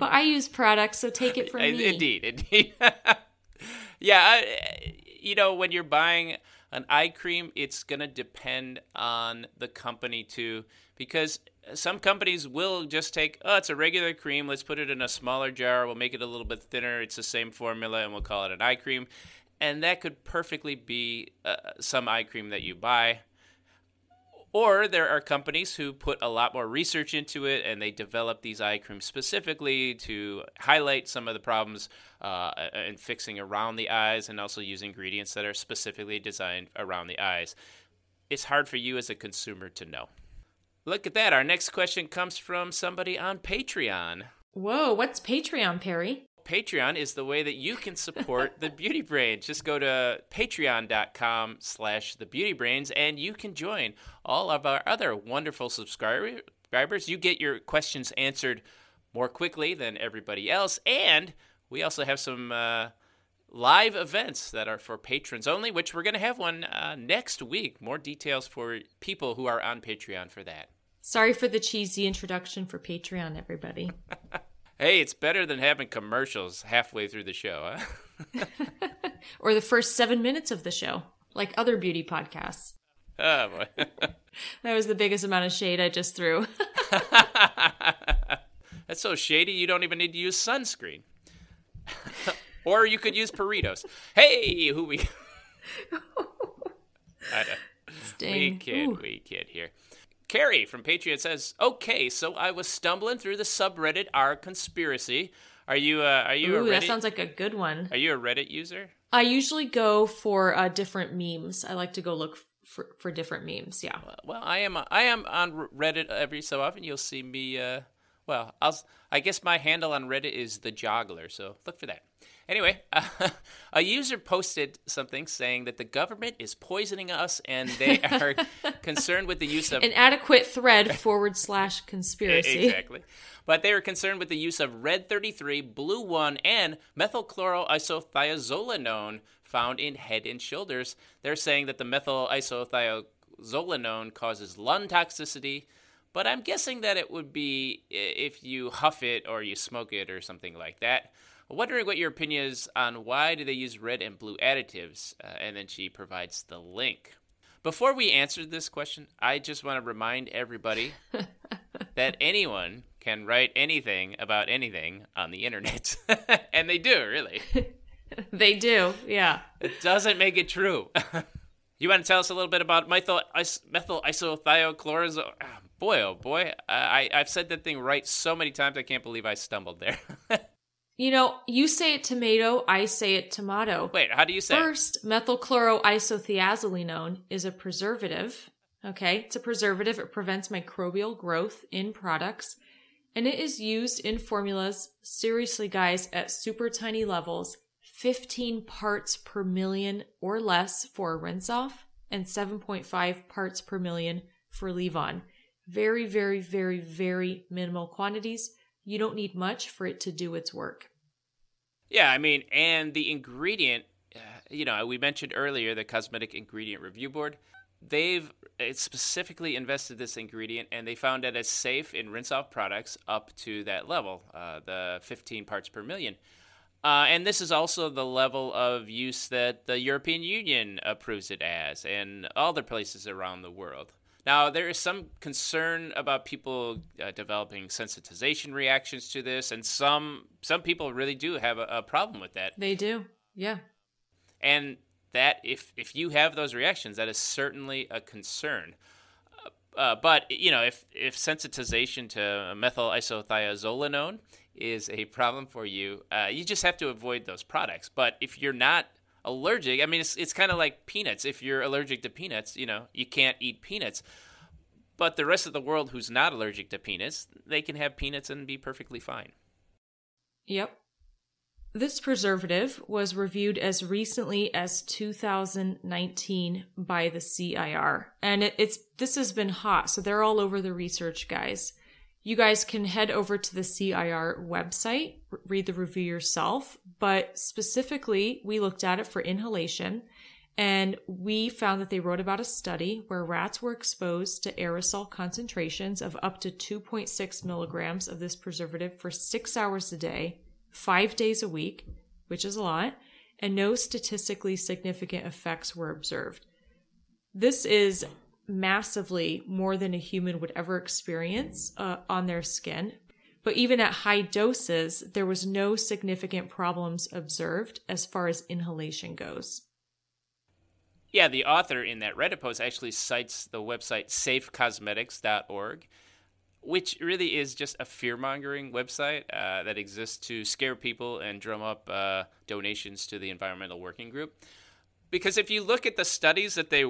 Speaker 1: I use products, so take it from me.
Speaker 2: Indeed, indeed. yeah, I, you know, when you're buying an eye cream, it's going to depend on the company too, because some companies will just take, oh, it's a regular cream. Let's put it in a smaller jar. We'll make it a little bit thinner. It's the same formula, and we'll call it an eye cream. And that could perfectly be uh, some eye cream that you buy. Or there are companies who put a lot more research into it and they develop these eye creams specifically to highlight some of the problems uh, in fixing around the eyes and also use ingredients that are specifically designed around the eyes. It's hard for you as a consumer to know. Look at that. Our next question comes from somebody on Patreon.
Speaker 1: Whoa, what's Patreon, Perry?
Speaker 2: Patreon is the way that you can support the Beauty Brains. Just go to patreon.com slash the Beauty Brains and you can join all of our other wonderful subscribers. You get your questions answered more quickly than everybody else. And we also have some uh, live events that are for patrons only, which we're going to have one uh, next week. More details for people who are on Patreon for that.
Speaker 1: Sorry for the cheesy introduction for Patreon, everybody.
Speaker 2: hey, it's better than having commercials halfway through the show,
Speaker 1: huh? or the first seven minutes of the show, like other beauty podcasts.
Speaker 2: Oh, boy.
Speaker 1: that was the biggest amount of shade I just threw.
Speaker 2: That's so shady, you don't even need to use sunscreen. or you could use Puritos. Hey, who we.
Speaker 1: Sting.
Speaker 2: We kid, Ooh. we kid here. Carrie from Patreon says, "Okay, so I was stumbling through the subreddit r conspiracy. Are you? Uh, are you?
Speaker 1: Ooh,
Speaker 2: a Reddit,
Speaker 1: that sounds like a good one.
Speaker 2: Are you a Reddit user?
Speaker 1: I usually go for uh, different memes. I like to go look for, for different memes. Yeah.
Speaker 2: Well, well, I am. I am on Reddit every so often. You'll see me uh, Well, I'll, I guess my handle on Reddit is the Joggler, so look for that. Anyway, uh, a user posted something saying that the government is poisoning us and they are concerned with the use of
Speaker 1: An adequate thread forward slash conspiracy.
Speaker 2: exactly. But they are concerned with the use of red 33, blue 1, and methylchloroisothiazolinone found in head and shoulders. They're saying that the methylisothiazolinone causes lung toxicity, but I'm guessing that it would be if you huff it or you smoke it or something like that. Wondering what your opinion is on why do they use red and blue additives, uh, and then she provides the link. Before we answer this question, I just want to remind everybody that anyone can write anything about anything on the internet, and they do really.
Speaker 1: they do, yeah.
Speaker 2: It doesn't make it true. you want to tell us a little bit about methyl methyl isothiochlorozo? Ah, boy, oh boy, I I've said that thing right so many times. I can't believe I stumbled there.
Speaker 1: You know, you say it tomato, I say it tomato.
Speaker 2: Wait, how do you say?
Speaker 1: First, methylchloroisothiazolinone is a preservative. Okay, it's a preservative. It prevents microbial growth in products, and it is used in formulas. Seriously, guys, at super tiny levels, 15 parts per million or less for rinse off, and 7.5 parts per million for leave on. Very, very, very, very minimal quantities you don't need much for it to do its work.
Speaker 2: Yeah, I mean, and the ingredient, uh, you know, we mentioned earlier the Cosmetic Ingredient Review Board. They've specifically invested this ingredient and they found that it's safe in rinse off products up to that level, uh, the 15 parts per million. Uh, and this is also the level of use that the European Union approves it as, and other places around the world. Now, there is some concern about people uh, developing sensitization reactions to this, and some some people really do have a, a problem with that.
Speaker 1: They do, yeah.
Speaker 2: And that if if you have those reactions, that is certainly a concern. Uh, uh but you know, if if sensitization to methyl isothiazolinone is a problem for you, uh, you just have to avoid those products. But if you're not allergic, I mean, it's it's kind of like peanuts. If you're allergic to peanuts, you know, you can't eat peanuts. But the rest of the world who's not allergic to peanuts, they can have peanuts and be perfectly fine.
Speaker 1: Yep. This preservative was reviewed as recently as 2019 by the CIR, and it, it's this has been hot, so they're all over the research, guys. You guys can head over to the CIR website, read the review yourself, but specifically, we looked at it for inhalation and we found that they wrote about a study where rats were exposed to aerosol concentrations of up to 2.6 milligrams of this preservative for six hours a day, five days a week, which is a lot, and no statistically significant effects were observed. This is massively more than a human would ever experience uh, on their skin. But even at high doses, there was no significant problems observed as far as inhalation goes.
Speaker 2: Yeah, the author in that Reddit post actually cites the website safecosmetics.org, which really is just a fear mongering website uh, that exists to scare people and drum up uh, donations to the Environmental Working Group. Because if you look at the studies that they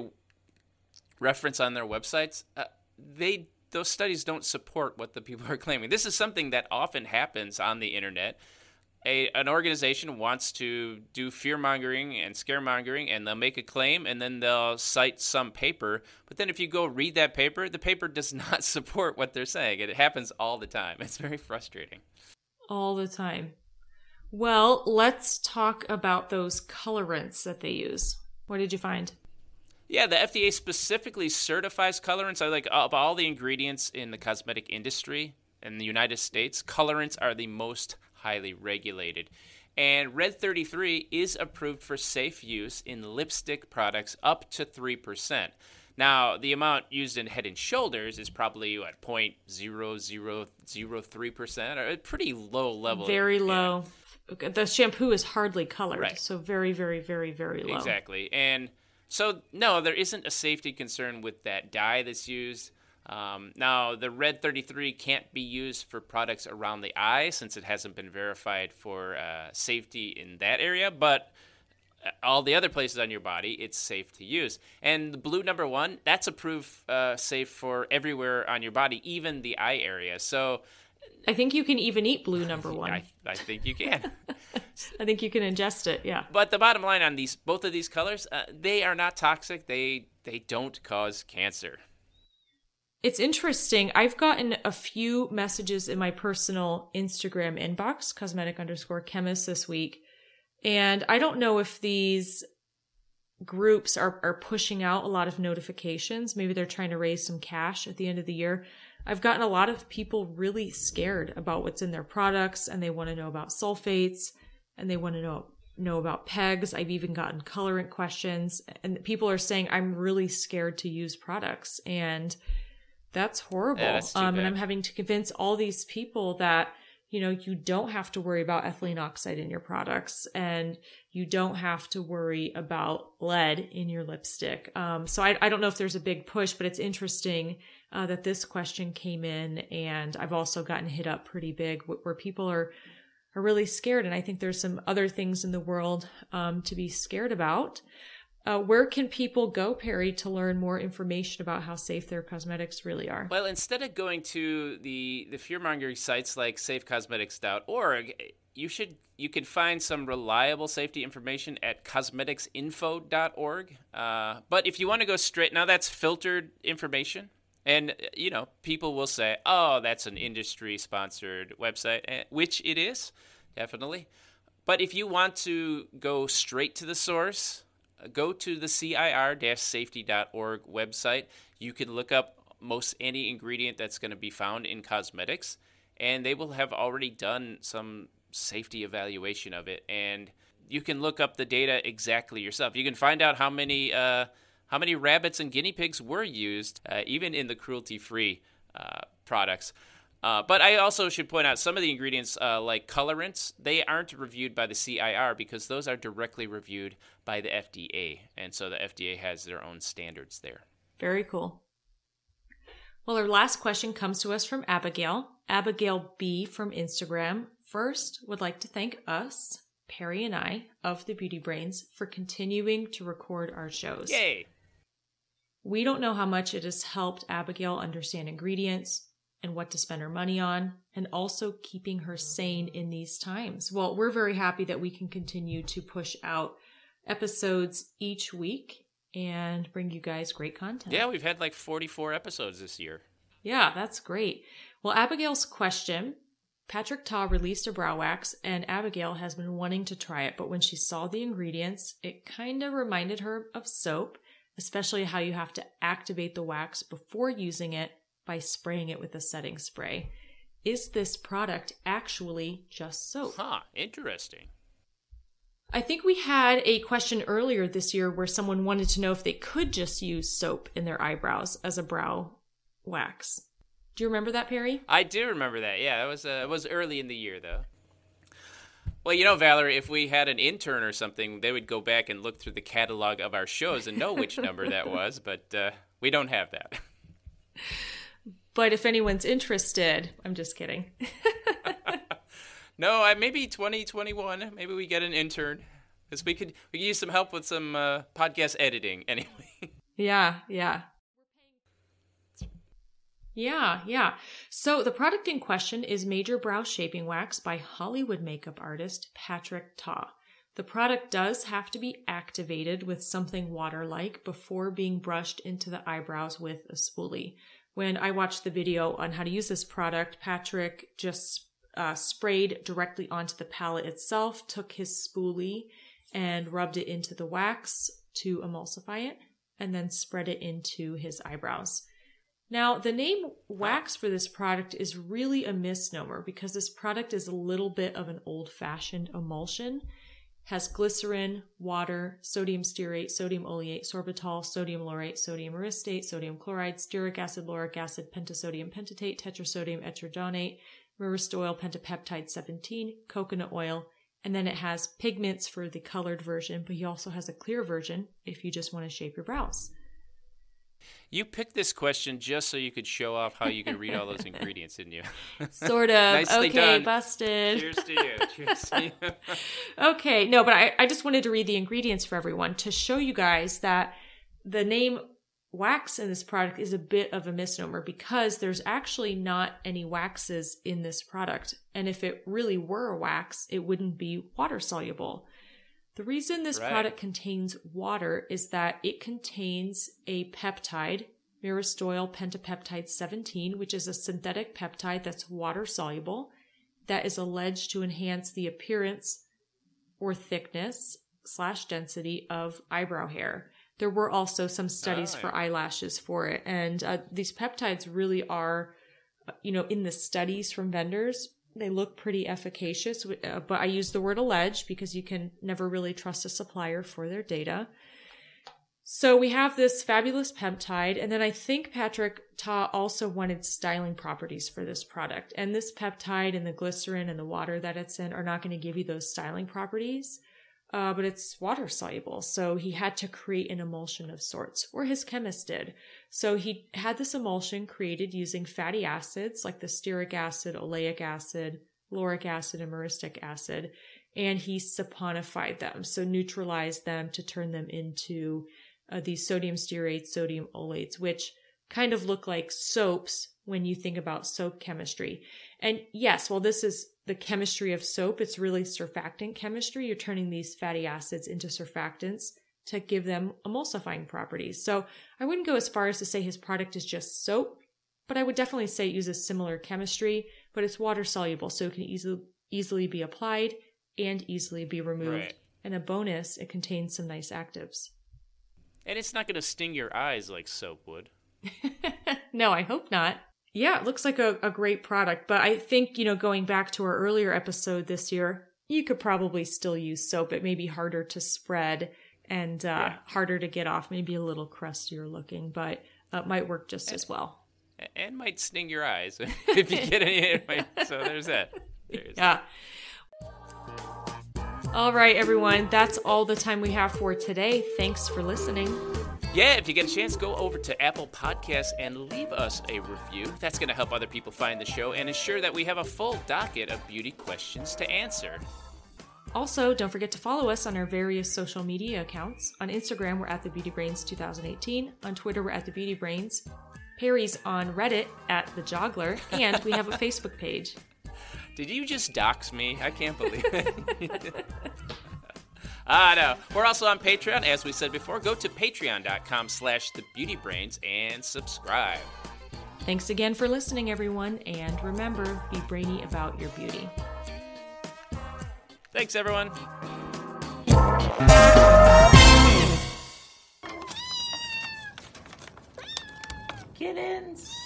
Speaker 2: reference on their websites, uh, they those studies don't support what the people are claiming. This is something that often happens on the internet. A, an organization wants to do fear mongering and scaremongering, and they'll make a claim, and then they'll cite some paper. But then, if you go read that paper, the paper does not support what they're saying. It happens all the time. It's very frustrating.
Speaker 1: All the time. Well, let's talk about those colorants that they use. What did you find?
Speaker 2: Yeah, the FDA specifically certifies colorants. I like of all the ingredients in the cosmetic industry in the United States, colorants are the most highly regulated. And Red 33 is approved for safe use in lipstick products up to 3%. Now, the amount used in head and shoulders is probably what 0.0003%, or a pretty low level.
Speaker 1: Very low. Yeah. The shampoo is hardly colored, right. so very very very very low.
Speaker 2: Exactly. And so, no, there isn't a safety concern with that dye that's used. Um, now, the Red 33 can't be used for products around the eye since it hasn't been verified for uh, safety in that area, but uh, all the other places on your body, it's safe to use. And the blue number one, that's approved uh, safe for everywhere on your body, even the eye area. So
Speaker 1: I think you can even eat blue number one.
Speaker 2: I, I think you can.
Speaker 1: I think you can ingest it. Yeah.
Speaker 2: But the bottom line on these both of these colors, uh, they are not toxic. They they don't cause cancer.
Speaker 1: It's interesting. I've gotten a few messages in my personal Instagram inbox, cosmetic underscore chemist this week. And I don't know if these groups are, are pushing out a lot of notifications. Maybe they're trying to raise some cash at the end of the year. I've gotten a lot of people really scared about what's in their products and they want to know about sulfates and they want to know know about pegs. I've even gotten colorant questions and people are saying I'm really scared to use products and that's horrible.
Speaker 2: Yeah, that's
Speaker 1: um, and. I'm having to convince all these people that you know you don't have to worry about ethylene oxide in your products and you don't have to worry about lead in your lipstick. Um, so I, I don't know if there's a big push, but it's interesting uh, that this question came in, and I've also gotten hit up pretty big where people are are really scared, and I think there's some other things in the world um, to be scared about. Uh, where can people go, Perry, to learn more information about how safe their cosmetics really are?
Speaker 2: Well, instead of going to the the fear mongering sites like safecosmetics.org, you should you can find some reliable safety information at cosmeticsinfo.org. Uh, but if you want to go straight, now that's filtered information. And, uh, you know, people will say, oh, that's an industry sponsored website, eh, which it is, definitely. But if you want to go straight to the source, uh, go to the CIR-safety.org website. You can look up most any ingredient that's going to be found in cosmetics, and they will have already done some safety evaluation of it. And you can look up the data exactly yourself. You can find out how many uh, how many rabbits and guinea pigs were used, uh, even in the cruelty-free uh, products. Uh, but I also should point out some of the ingredients, uh, like colorants, they aren't reviewed by the CIR because those are directly reviewed by the FDA. And so the FDA has their own standards there.
Speaker 1: Very cool. Well, our last question comes to us from Abigail. Abigail B from Instagram. First, would like to thank us, Perry and I, of the Beauty Brains, for continuing to record our shows.
Speaker 2: Yay!
Speaker 1: We don't know how much it has helped Abigail understand ingredients and what to spend her money on, and also keeping her sane in these times. Well, we're very happy that we can continue to push out episodes each week and bring you guys great content.
Speaker 2: Yeah, we've had like 44 episodes this year.
Speaker 1: Yeah, that's great. Well, Abigail's question Patrick Ta released a brow wax, and Abigail has been wanting to try it, but when she saw the ingredients, it kind of reminded her of soap, especially how you have to activate the wax before using it by spraying it with a setting spray. Is this product actually just soap?
Speaker 2: Huh, interesting.
Speaker 1: I think we had a question earlier this year where someone wanted to know if they could just use soap in their eyebrows as a brow wax. Do you remember that, Perry?
Speaker 2: I do remember that. Yeah, it was uh, it was early in the year though. Well, you know, Valerie, if we had an intern or something, they would go back and look through the catalog of our shows and know which number that was, but uh, we don't have that.
Speaker 1: But if anyone's interested, I'm just kidding.
Speaker 2: No, I, maybe 2021. Maybe we get an intern because we could we could use some help with some uh, podcast editing anyway.
Speaker 1: yeah, yeah. Yeah, yeah. So the product in question is Major Brow Shaping Wax by Hollywood makeup artist Patrick Ta. The product does have to be activated with something water-like before being brushed into the eyebrows with a spoolie. When I watched the video on how to use this product, Patrick just uh, sprayed directly onto the palette itself, took his spoolie and rubbed it into the wax to emulsify it, and then spread it into his eyebrows. Now, the name wax for this product is really a misnomer because this product is a little bit of an old fashioned emulsion. Has glycerin, water, sodium stearate, sodium oleate, sorbitol, sodium laurate, sodium myristate, sodium chloride, stearic acid, lauric acid, pentasodium pentetate, tetrasodium etidronate, myristoyl pentapeptide 17, coconut oil, and then it has pigments for the colored version, but he also has a clear version if you just want to shape your brows.
Speaker 2: You picked this question just so you could show off how you could read all those ingredients, didn't you?
Speaker 1: Sort of.
Speaker 2: Nicely
Speaker 1: okay,
Speaker 2: done.
Speaker 1: busted.
Speaker 2: Cheers to you. Cheers to you.
Speaker 1: Okay, no, but I, I just wanted to read the ingredients for everyone to show you guys that the name wax in this product is a bit of a misnomer because there's actually not any waxes in this product. And if it really were a wax, it wouldn't be water soluble. The reason this
Speaker 2: Right.
Speaker 1: product contains water is that it contains a peptide, myristoyl pentapeptide 17, which is a synthetic peptide that's water soluble that is alleged to enhance the appearance or thickness slash density of eyebrow hair. There were also some studies
Speaker 2: Oh,
Speaker 1: for eyelashes for it, and uh, these peptides really are, uh, you know, in the studies from vendors, they look pretty efficacious. Uh, but I use the word alleged because you can never really trust a supplier for their data. So we have this fabulous peptide, and then I think Patrick Ta also wanted styling properties for this product. And this peptide and the glycerin and the water that it's in are not going to give you those styling properties, uh, but it's water soluble. So he had to create an emulsion of sorts, or his chemist did. So he had this emulsion created using fatty acids like the stearic acid, oleic acid, lauric acid, and myristic acid, and he saponified them, so neutralized them to turn them into uh, these sodium stearates, sodium olates, which kind of look like soaps when you think about soap chemistry. And yes, while this is the chemistry of soap, it's really surfactant chemistry. You're turning these fatty acids into surfactants to give them emulsifying properties. So I wouldn't go as far as to say his product is just soap, but I would definitely say it uses similar chemistry, but it's water soluble, so it can easily easily be applied and easily be removed.
Speaker 2: Right.
Speaker 1: And a bonus, it contains some nice actives.
Speaker 2: And it's not going to sting your eyes like soap would.
Speaker 1: no, I hope not. Yeah, it looks like a, a great product, but I think, you know, going back to our earlier episode this year, you could probably still use soap. It may be harder to spread and uh,
Speaker 2: Yeah.
Speaker 1: harder to get off, maybe a little crustier looking, but uh, might work just as well.
Speaker 2: And might sting your eyes if you get any. it might- So there's that. There's
Speaker 1: Yeah. All right, everyone, that's all the time we have for today. Thanks for listening.
Speaker 2: Yeah, if you get a chance, go over to Apple Podcasts and leave us a review. That's going to help other people find the show and ensure that we have a full docket of beauty questions to answer.
Speaker 1: Also, don't forget to follow us on our various social media accounts. On Instagram, we're at the Beauty Brains 2018. On Twitter, we're at the Beauty Brains. Perry's on Reddit at the Joggler, and we have a Facebook page.
Speaker 2: Did you just dox me? I can't believe it. Ah, no. We're also on Patreon, as we said before. Go to patreon.com slash thebeautybrains and subscribe.
Speaker 1: Thanks again for listening, everyone, and remember, be brainy about your beauty.
Speaker 2: Thanks, everyone.
Speaker 3: Kittens.